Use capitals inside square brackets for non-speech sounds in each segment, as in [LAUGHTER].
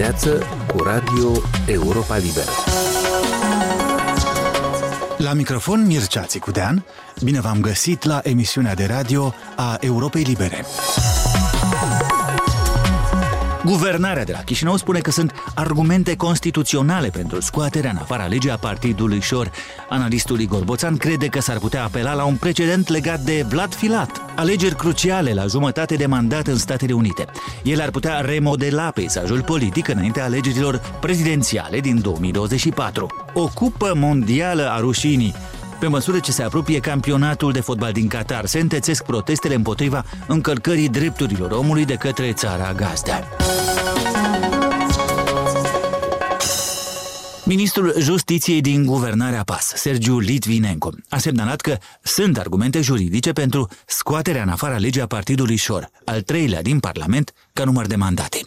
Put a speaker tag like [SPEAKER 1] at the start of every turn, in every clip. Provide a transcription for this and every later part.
[SPEAKER 1] dimineață cu Radio Europa Liberă.
[SPEAKER 2] La microfon Mircea Țicudean, bine v-am găsit la emisiunea de radio a Europei Libere. Guvernarea de la Chișinău spune că sunt argumente constituționale pentru scoaterea în afara legii a partidului Șor. Analistul Igor Boțan crede că s-ar putea apela la un precedent legat de Vlad Filat, alegeri cruciale la jumătate de mandat în Statele Unite. El ar putea remodela peisajul politic înaintea alegerilor prezidențiale din 2024. O cupă mondială a rușinii pe măsură ce se apropie campionatul de fotbal din Qatar, se întețesc protestele împotriva încălcării drepturilor omului de către țara gazdă. Ministrul Justiției din Guvernarea PAS, Sergiu Litvinenko, a semnalat că sunt argumente juridice pentru scoaterea în afara legii a partidului Șor, al treilea din Parlament, ca număr de mandate.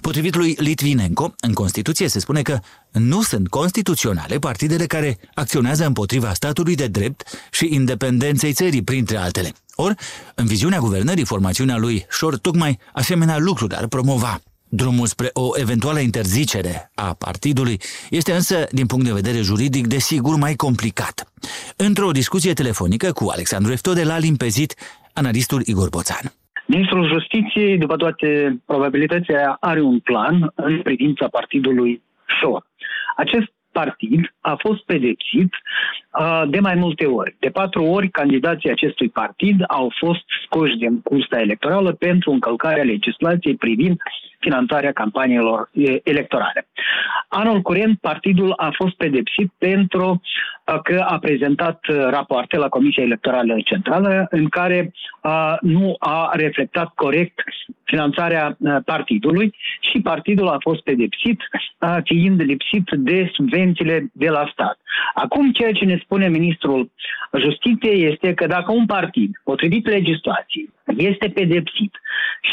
[SPEAKER 2] Potrivit lui Litvinenko, în Constituție se spune că nu sunt constituționale partidele care acționează împotriva statului de drept și independenței țării, printre altele. Or, în viziunea guvernării, formațiunea lui Șor tocmai asemenea lucruri ar promova. Drumul spre o eventuală interzicere a partidului este însă, din punct de vedere juridic, desigur mai complicat. Într-o discuție telefonică cu Alexandru Eftode l-a limpezit analistul Igor Boțan.
[SPEAKER 3] Ministrul Justiției, după toate probabilitățile, are un plan în privința partidului SOR. Acest partid a fost pedepsit uh, de mai multe ori. De patru ori, candidații acestui partid au fost scoși din cursa electorală pentru încălcarea legislației privind finanțarea campaniilor electorale. Anul curent, partidul a fost pedepsit pentru uh, că a prezentat uh, rapoarte la Comisia Electorală Centrală în care uh, nu a reflectat corect finanțarea partidului și partidul a fost pedepsit fiind lipsit de subvențiile de la stat. Acum ceea ce ne spune ministrul Justiției este că dacă un partid, potrivit legislației, este pedepsit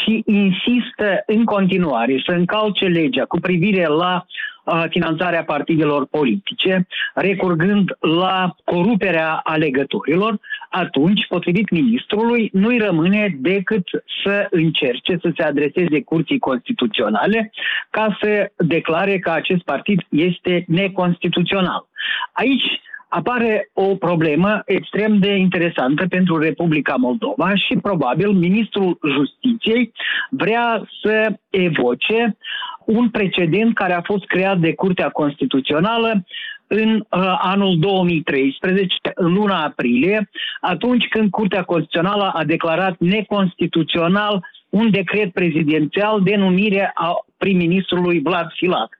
[SPEAKER 3] și insistă în continuare să încalce legea cu privire la uh, finanțarea partidelor politice, recurgând la coruperea alegătorilor, atunci, potrivit ministrului, nu-i rămâne decât să încerce să se adreseze curții constituționale ca să declare că acest partid este neconstituțional. Aici apare o problemă extrem de interesantă pentru Republica Moldova și probabil ministrul Justiției vrea să evoce un precedent care a fost creat de Curtea Constituțională în uh, anul 2013, în luna aprilie, atunci când Curtea Constituțională a declarat neconstituțional un decret prezidențial de numire a prim-ministrului Vlad Filat.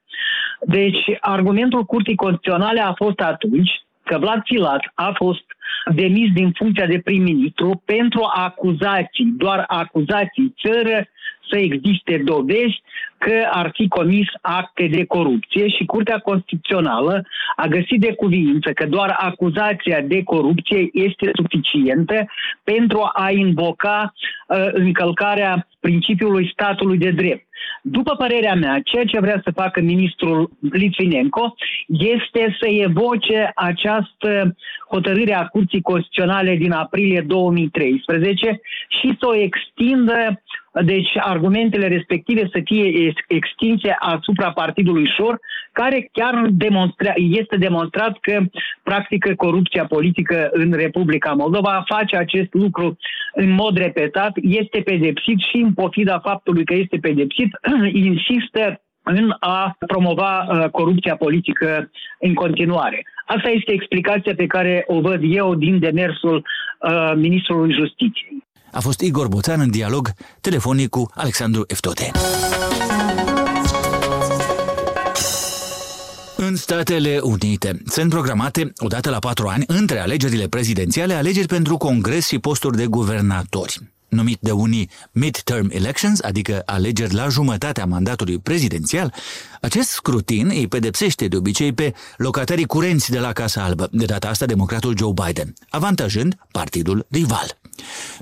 [SPEAKER 3] Deci, argumentul Curții Constituționale a fost atunci că Vlad Filat a fost demis din funcția de prim-ministru pentru acuzații, doar acuzații țără să existe dovezi că ar fi comis acte de corupție și Curtea Constituțională a găsit de cuvință că doar acuzația de corupție este suficientă pentru a invoca uh, încălcarea principiului statului de drept. După părerea mea, ceea ce vrea să facă ministrul Litvinenko este să evoce această hotărâre a Curții Constituționale din aprilie 2013 și să o extindă deci argumentele respective să fie extinse asupra partidului Șor, care chiar demonstra, este demonstrat că practică corupția politică în Republica Moldova, face acest lucru în mod repetat, este pedepsit și în pofida faptului că este pedepsit, [CLEARS THROAT] insistă în a promova uh, corupția politică în continuare. Asta este explicația pe care o văd eu din demersul uh, Ministrului Justiției.
[SPEAKER 2] A fost Igor Boțan în dialog telefonic cu Alexandru Eftote. În Statele Unite sunt programate, odată la patru ani, între alegerile prezidențiale, alegeri pentru congres și posturi de guvernatori numit de unii midterm elections, adică alegeri la jumătatea mandatului prezidențial, acest scrutin îi pedepsește de obicei pe locatarii curenți de la Casa Albă, de data asta democratul Joe Biden, avantajând partidul rival.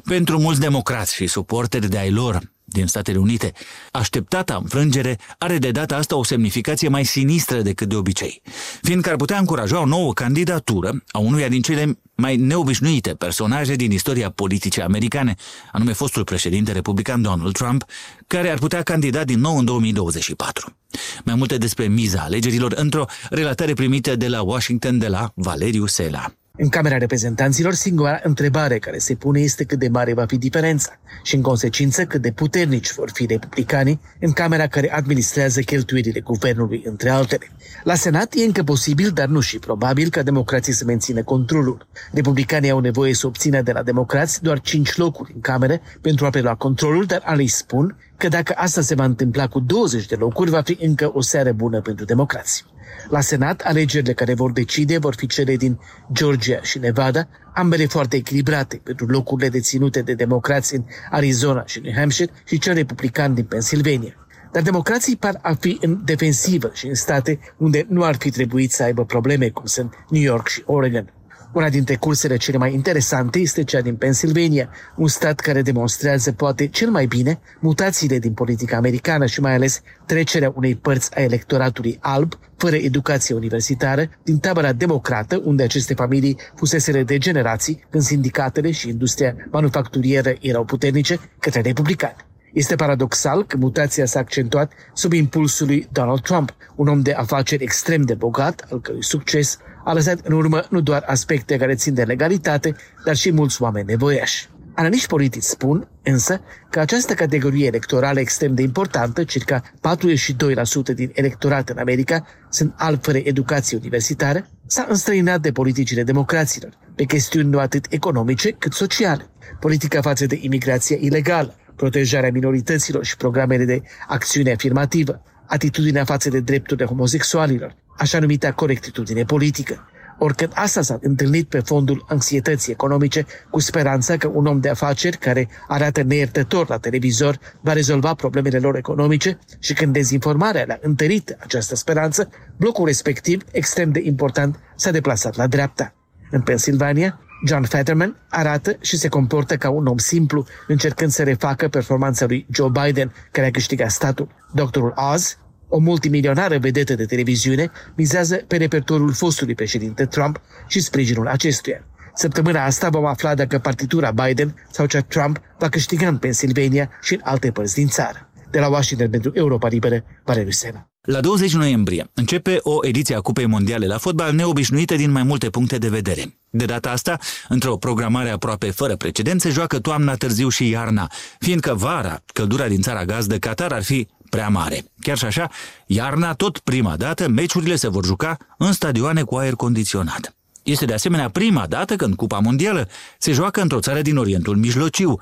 [SPEAKER 2] Pentru mulți democrați și suporteri de ai lor, din Statele Unite. Așteptata înfrângere are de data asta o semnificație mai sinistră decât de obicei, fiindcă ar putea încuraja o nouă candidatură a unuia din cele mai neobișnuite personaje din istoria politice americane, anume fostul președinte republican Donald Trump, care ar putea candida din nou în 2024. Mai multe despre miza alegerilor într-o relatare primită de la Washington de la Valeriu Sela.
[SPEAKER 4] În Camera Reprezentanților, singura întrebare care se pune este cât de mare va fi diferența și, în consecință, cât de puternici vor fi republicanii în Camera care administrează cheltuielile guvernului, între altele. La Senat e încă posibil, dar nu și probabil, ca democrații să mențină controlul. Republicanii au nevoie să obțină de la democrați doar 5 locuri în camere pentru a prelua controlul, dar alei spun că dacă asta se va întâmpla cu 20 de locuri, va fi încă o seară bună pentru democrații. La Senat, alegerile care vor decide vor fi cele din Georgia și Nevada, ambele foarte echilibrate pentru locurile deținute de democrați în Arizona și New Hampshire și cel republican din Pennsylvania. Dar democrații par a fi în defensivă și în state unde nu ar fi trebuit să aibă probleme, cum sunt New York și Oregon. Una dintre cursele cele mai interesante este cea din Pennsylvania, un stat care demonstrează poate cel mai bine mutațiile din politica americană și mai ales trecerea unei părți a electoratului alb, fără educație universitară, din tabăra democrată, unde aceste familii fuseseră de generații, când sindicatele și industria manufacturieră erau puternice, către republicani. Este paradoxal că mutația s-a accentuat sub impulsul lui Donald Trump, un om de afaceri extrem de bogat, al cărui succes a lăsat în urmă nu doar aspecte care țin de legalitate, dar și mulți oameni nevoiași. Analiști politici spun, însă, că această categorie electorală extrem de importantă, circa 42% din electorat în America, sunt alb fără educație universitară, s-a înstrăinat de politicile democraților, pe chestiuni nu atât economice cât sociale. Politica față de imigrația ilegală, protejarea minorităților și programele de acțiune afirmativă, atitudinea față de drepturile homosexualilor, așa numită corectitudine politică. Oricând asta s-a întâlnit pe fondul anxietății economice, cu speranța că un om de afaceri care arată neiertător la televizor va rezolva problemele lor economice și când dezinformarea le-a întărit această speranță, blocul respectiv, extrem de important, s-a deplasat la dreapta. În Pennsylvania, John Fetterman arată și se comportă ca un om simplu, încercând să refacă performanța lui Joe Biden, care a câștigat statul. Doctorul Oz, o multimilionară vedetă de televiziune, mizează pe repertoriul fostului președinte Trump și sprijinul acestuia. Săptămâna asta vom afla dacă partitura Biden sau cea Trump va câștiga în Pennsylvania și în alte părți din țară. De la Washington pentru Europa Liberă, Valeriu Sena.
[SPEAKER 2] La 20 noiembrie începe o ediție a Cupei Mondiale la fotbal neobișnuită din mai multe puncte de vedere. De data asta, într-o programare aproape fără precedent, se joacă toamna târziu și iarna, fiindcă vara, căldura din țara gazdă Qatar ar fi prea mare. Chiar și așa, iarna, tot prima dată, meciurile se vor juca în stadioane cu aer condiționat. Este de asemenea prima dată când Cupa Mondială se joacă într-o țară din Orientul Mijlociu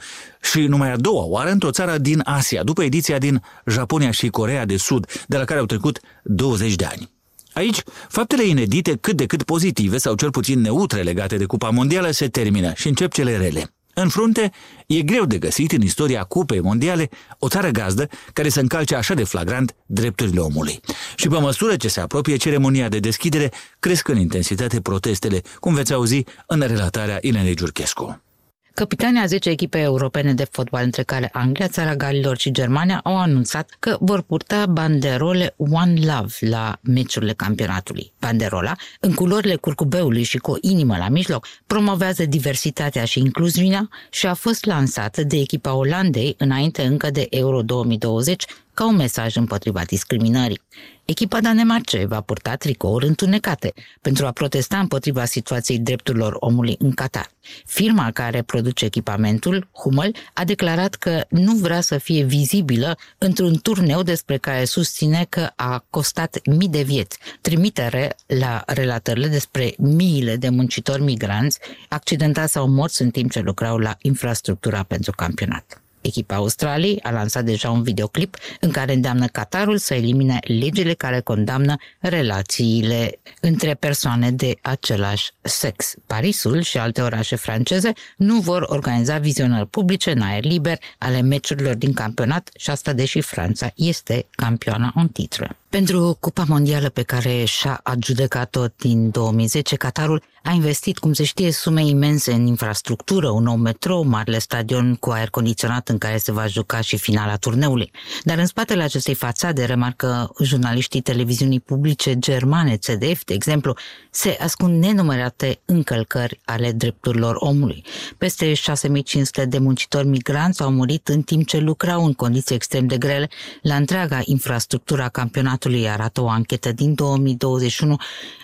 [SPEAKER 2] și numai a doua oară într-o țară din Asia, după ediția din Japonia și Corea de Sud, de la care au trecut 20 de ani. Aici, faptele inedite, cât de cât pozitive sau cel puțin neutre legate de Cupa Mondială se termină și încep cele rele. În frunte, e greu de găsit în istoria Cupei Mondiale o țară gazdă care să încalce așa de flagrant drepturile omului. Și pe măsură ce se apropie ceremonia de deschidere, cresc în intensitate protestele, cum veți auzi în relatarea Ilenei Giurchescu.
[SPEAKER 5] Capitanii a 10 echipe europene de fotbal, între care Anglia, Țara Galilor și Germania, au anunțat că vor purta banderole One Love la meciurile campionatului. Banderola, în culorile curcubeului și cu o inimă la mijloc, promovează diversitatea și incluziunea și a fost lansată de echipa Olandei înainte încă de Euro 2020 ca un mesaj împotriva discriminării. Echipa Danemarce va purta tricouri întunecate pentru a protesta împotriva situației drepturilor omului în Qatar. Firma care produce echipamentul, Hummel, a declarat că nu vrea să fie vizibilă într-un turneu despre care susține că a costat mii de vieți, trimitere la relatările despre miile de muncitori migranți accidentați sau morți în timp ce lucrau la infrastructura pentru campionat. Echipa Australiei a lansat deja un videoclip în care îndeamnă Qatarul să elimine legile care condamnă relațiile între persoane de același sex. Parisul și alte orașe franceze nu vor organiza vizionări publice în aer liber ale meciurilor din campionat și asta deși Franța este campioana în titlu. Pentru Cupa Mondială pe care și-a adjudecat-o din 2010, Qatarul a investit, cum se știe, sume imense în infrastructură, un nou metrou, marele stadion cu aer condiționat format în care se va juca și finala turneului. Dar în spatele acestei fațade, remarcă jurnaliștii televiziunii publice germane, CDF, de exemplu, se ascund nenumărate încălcări ale drepturilor omului. Peste 6500 de muncitori migranți au murit în timp ce lucrau în condiții extrem de grele la întreaga infrastructura campionatului, arată o anchetă din 2021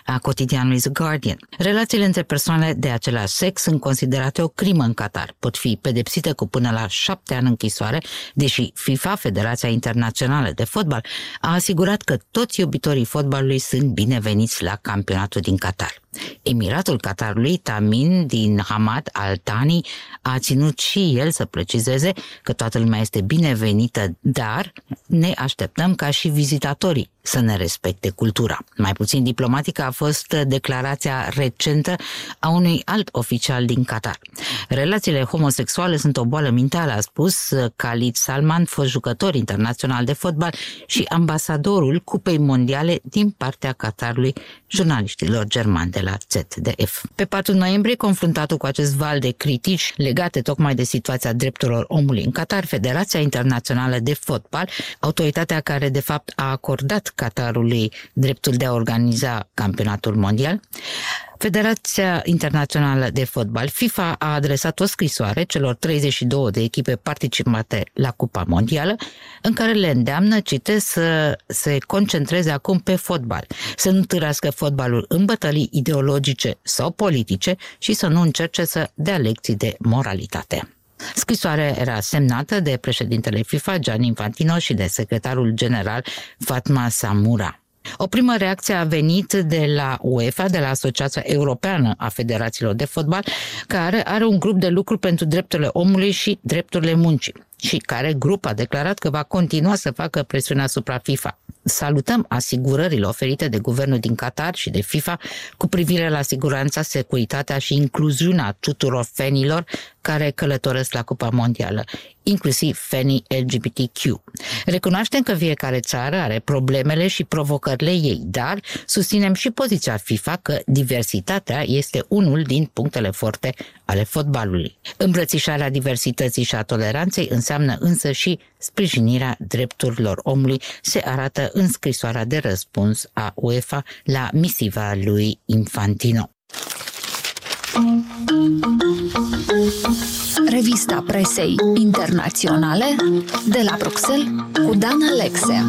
[SPEAKER 5] a cotidianului The Guardian. Relațiile între persoane de același sex sunt considerate o crimă în Qatar. Pot fi pedepsite cu până la șapte ani închisoare, deși FIFA, Federația Internațională de Fotbal, a asigurat că toți iubitorii fotbalului sunt bineveniți la campionatul din Qatar. Emiratul Qatarului, Tamin din Hamad al Thani, a ținut și el să precizeze că toată lumea este binevenită, dar ne așteptăm ca și vizitatorii să ne respecte cultura. Mai puțin diplomatică a fost declarația recentă a unui alt oficial din Qatar. Relațiile homosexuale sunt o boală mentală, a spus Khalid Salman, fost jucător internațional de fotbal și ambasadorul Cupei Mondiale din partea Qatarului jurnaliștilor germani de la ZDF. Pe 4 noiembrie, confruntatul cu acest val de critici legate tocmai de situația drepturilor omului în Qatar, Federația Internațională de Fotbal, autoritatea care de fapt a acordat Qatarului dreptul de a organiza campionatul mondial, Federația Internațională de Fotbal, FIFA, a adresat o scrisoare celor 32 de echipe participate la Cupa Mondială, în care le îndeamnă, citesc, să se concentreze acum pe fotbal, să nu târască fotbalul în bătălii ideologice sau politice și să nu încerce să dea lecții de moralitate. Scrisoarea era semnată de președintele FIFA, Gianni Infantino, și de secretarul general Fatma Samura. O primă reacție a venit de la UEFA, de la Asociația Europeană a Federațiilor de Fotbal, care are un grup de lucru pentru drepturile omului și drepturile muncii și care grup a declarat că va continua să facă presiune asupra FIFA. Salutăm asigurările oferite de guvernul din Qatar și de FIFA cu privire la siguranța, securitatea și incluziunea tuturor fenilor care călătoresc la Cupa Mondială, inclusiv fenii LGBTQ. Recunoaștem că fiecare țară are problemele și provocările ei, dar susținem și poziția FIFA că diversitatea este unul din punctele forte ale fotbalului. Îmbrățișarea diversității și a toleranței înseamnă însă și sprijinirea drepturilor omului, se arată în scrisoarea de răspuns a UEFA la misiva lui Infantino.
[SPEAKER 6] Revista presei internaționale de la Bruxelles cu Dan Alexia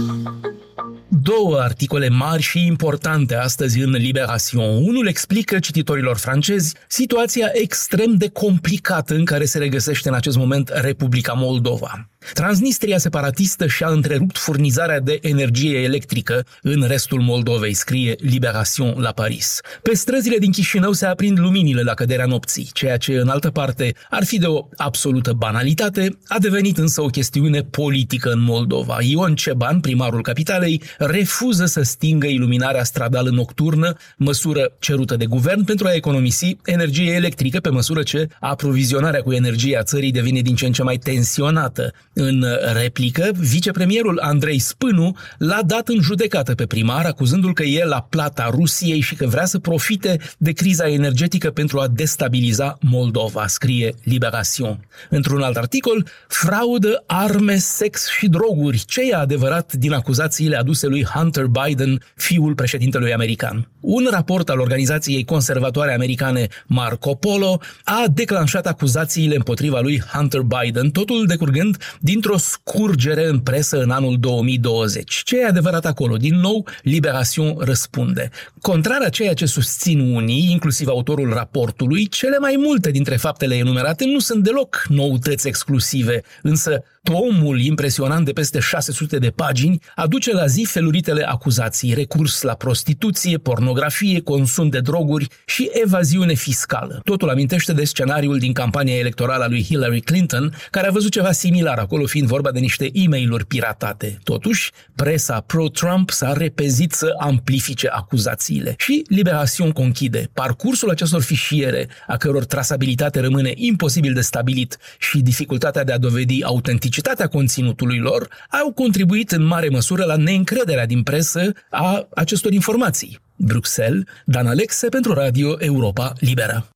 [SPEAKER 7] două articole mari și importante astăzi în Liberation. Unul explică cititorilor francezi situația extrem de complicată în care se regăsește în acest moment Republica Moldova. Transnistria separatistă și-a întrerupt furnizarea de energie electrică în restul Moldovei, scrie Liberation la Paris. Pe străzile din Chișinău se aprind luminile la căderea nopții, ceea ce, în altă parte, ar fi de o absolută banalitate, a devenit însă o chestiune politică în Moldova. Ion Ceban, primarul capitalei, refuză să stingă iluminarea stradală nocturnă, măsură cerută de guvern pentru a economisi energie electrică pe măsură ce aprovizionarea cu energie a țării devine din ce în ce mai tensionată. În replică, vicepremierul Andrei Spânu l-a dat în judecată pe primar, acuzându-l că e la plata Rusiei și că vrea să profite de criza energetică pentru a destabiliza Moldova, scrie Liberation. Într-un alt articol, fraudă, arme, sex și droguri. Ce e adevărat din acuzațiile aduse lui Hunter Biden, fiul președintelui american? Un raport al organizației conservatoare americane Marco Polo a declanșat acuzațiile împotriva lui Hunter Biden, totul decurgând dintr-o scurgere în presă în anul 2020. Ce e adevărat acolo? Din nou, Liberation răspunde. Contrar a ceea ce susțin unii, inclusiv autorul raportului, cele mai multe dintre faptele enumerate nu sunt deloc noutăți exclusive, însă tomul impresionant de peste 600 de pagini aduce la zi feluritele acuzații, recurs la prostituție, pornografie, consum de droguri și evaziune fiscală. Totul amintește de scenariul din campania electorală a lui Hillary Clinton, care a văzut ceva similar acolo fiind vorba de niște e mail piratate. Totuși, presa pro-Trump s-a repezit să amplifice acuzațiile. Și Liberation conchide. Parcursul acestor fișiere, a căror trasabilitate rămâne imposibil de stabilit și dificultatea de a dovedi autenticitatea conținutului lor, au contribuit în mare măsură la neîncrederea din presă a acestor informații. Bruxelles, Dan Alexe pentru Radio Europa Liberă.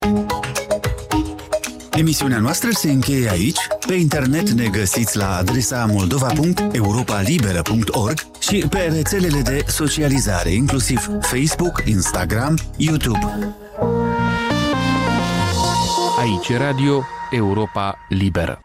[SPEAKER 2] Emisiunea noastră se încheie aici. Pe internet ne găsiți la adresa moldova.europalibera.org și pe rețelele de socializare, inclusiv Facebook, Instagram, YouTube.
[SPEAKER 1] Aici Radio Europa Liberă.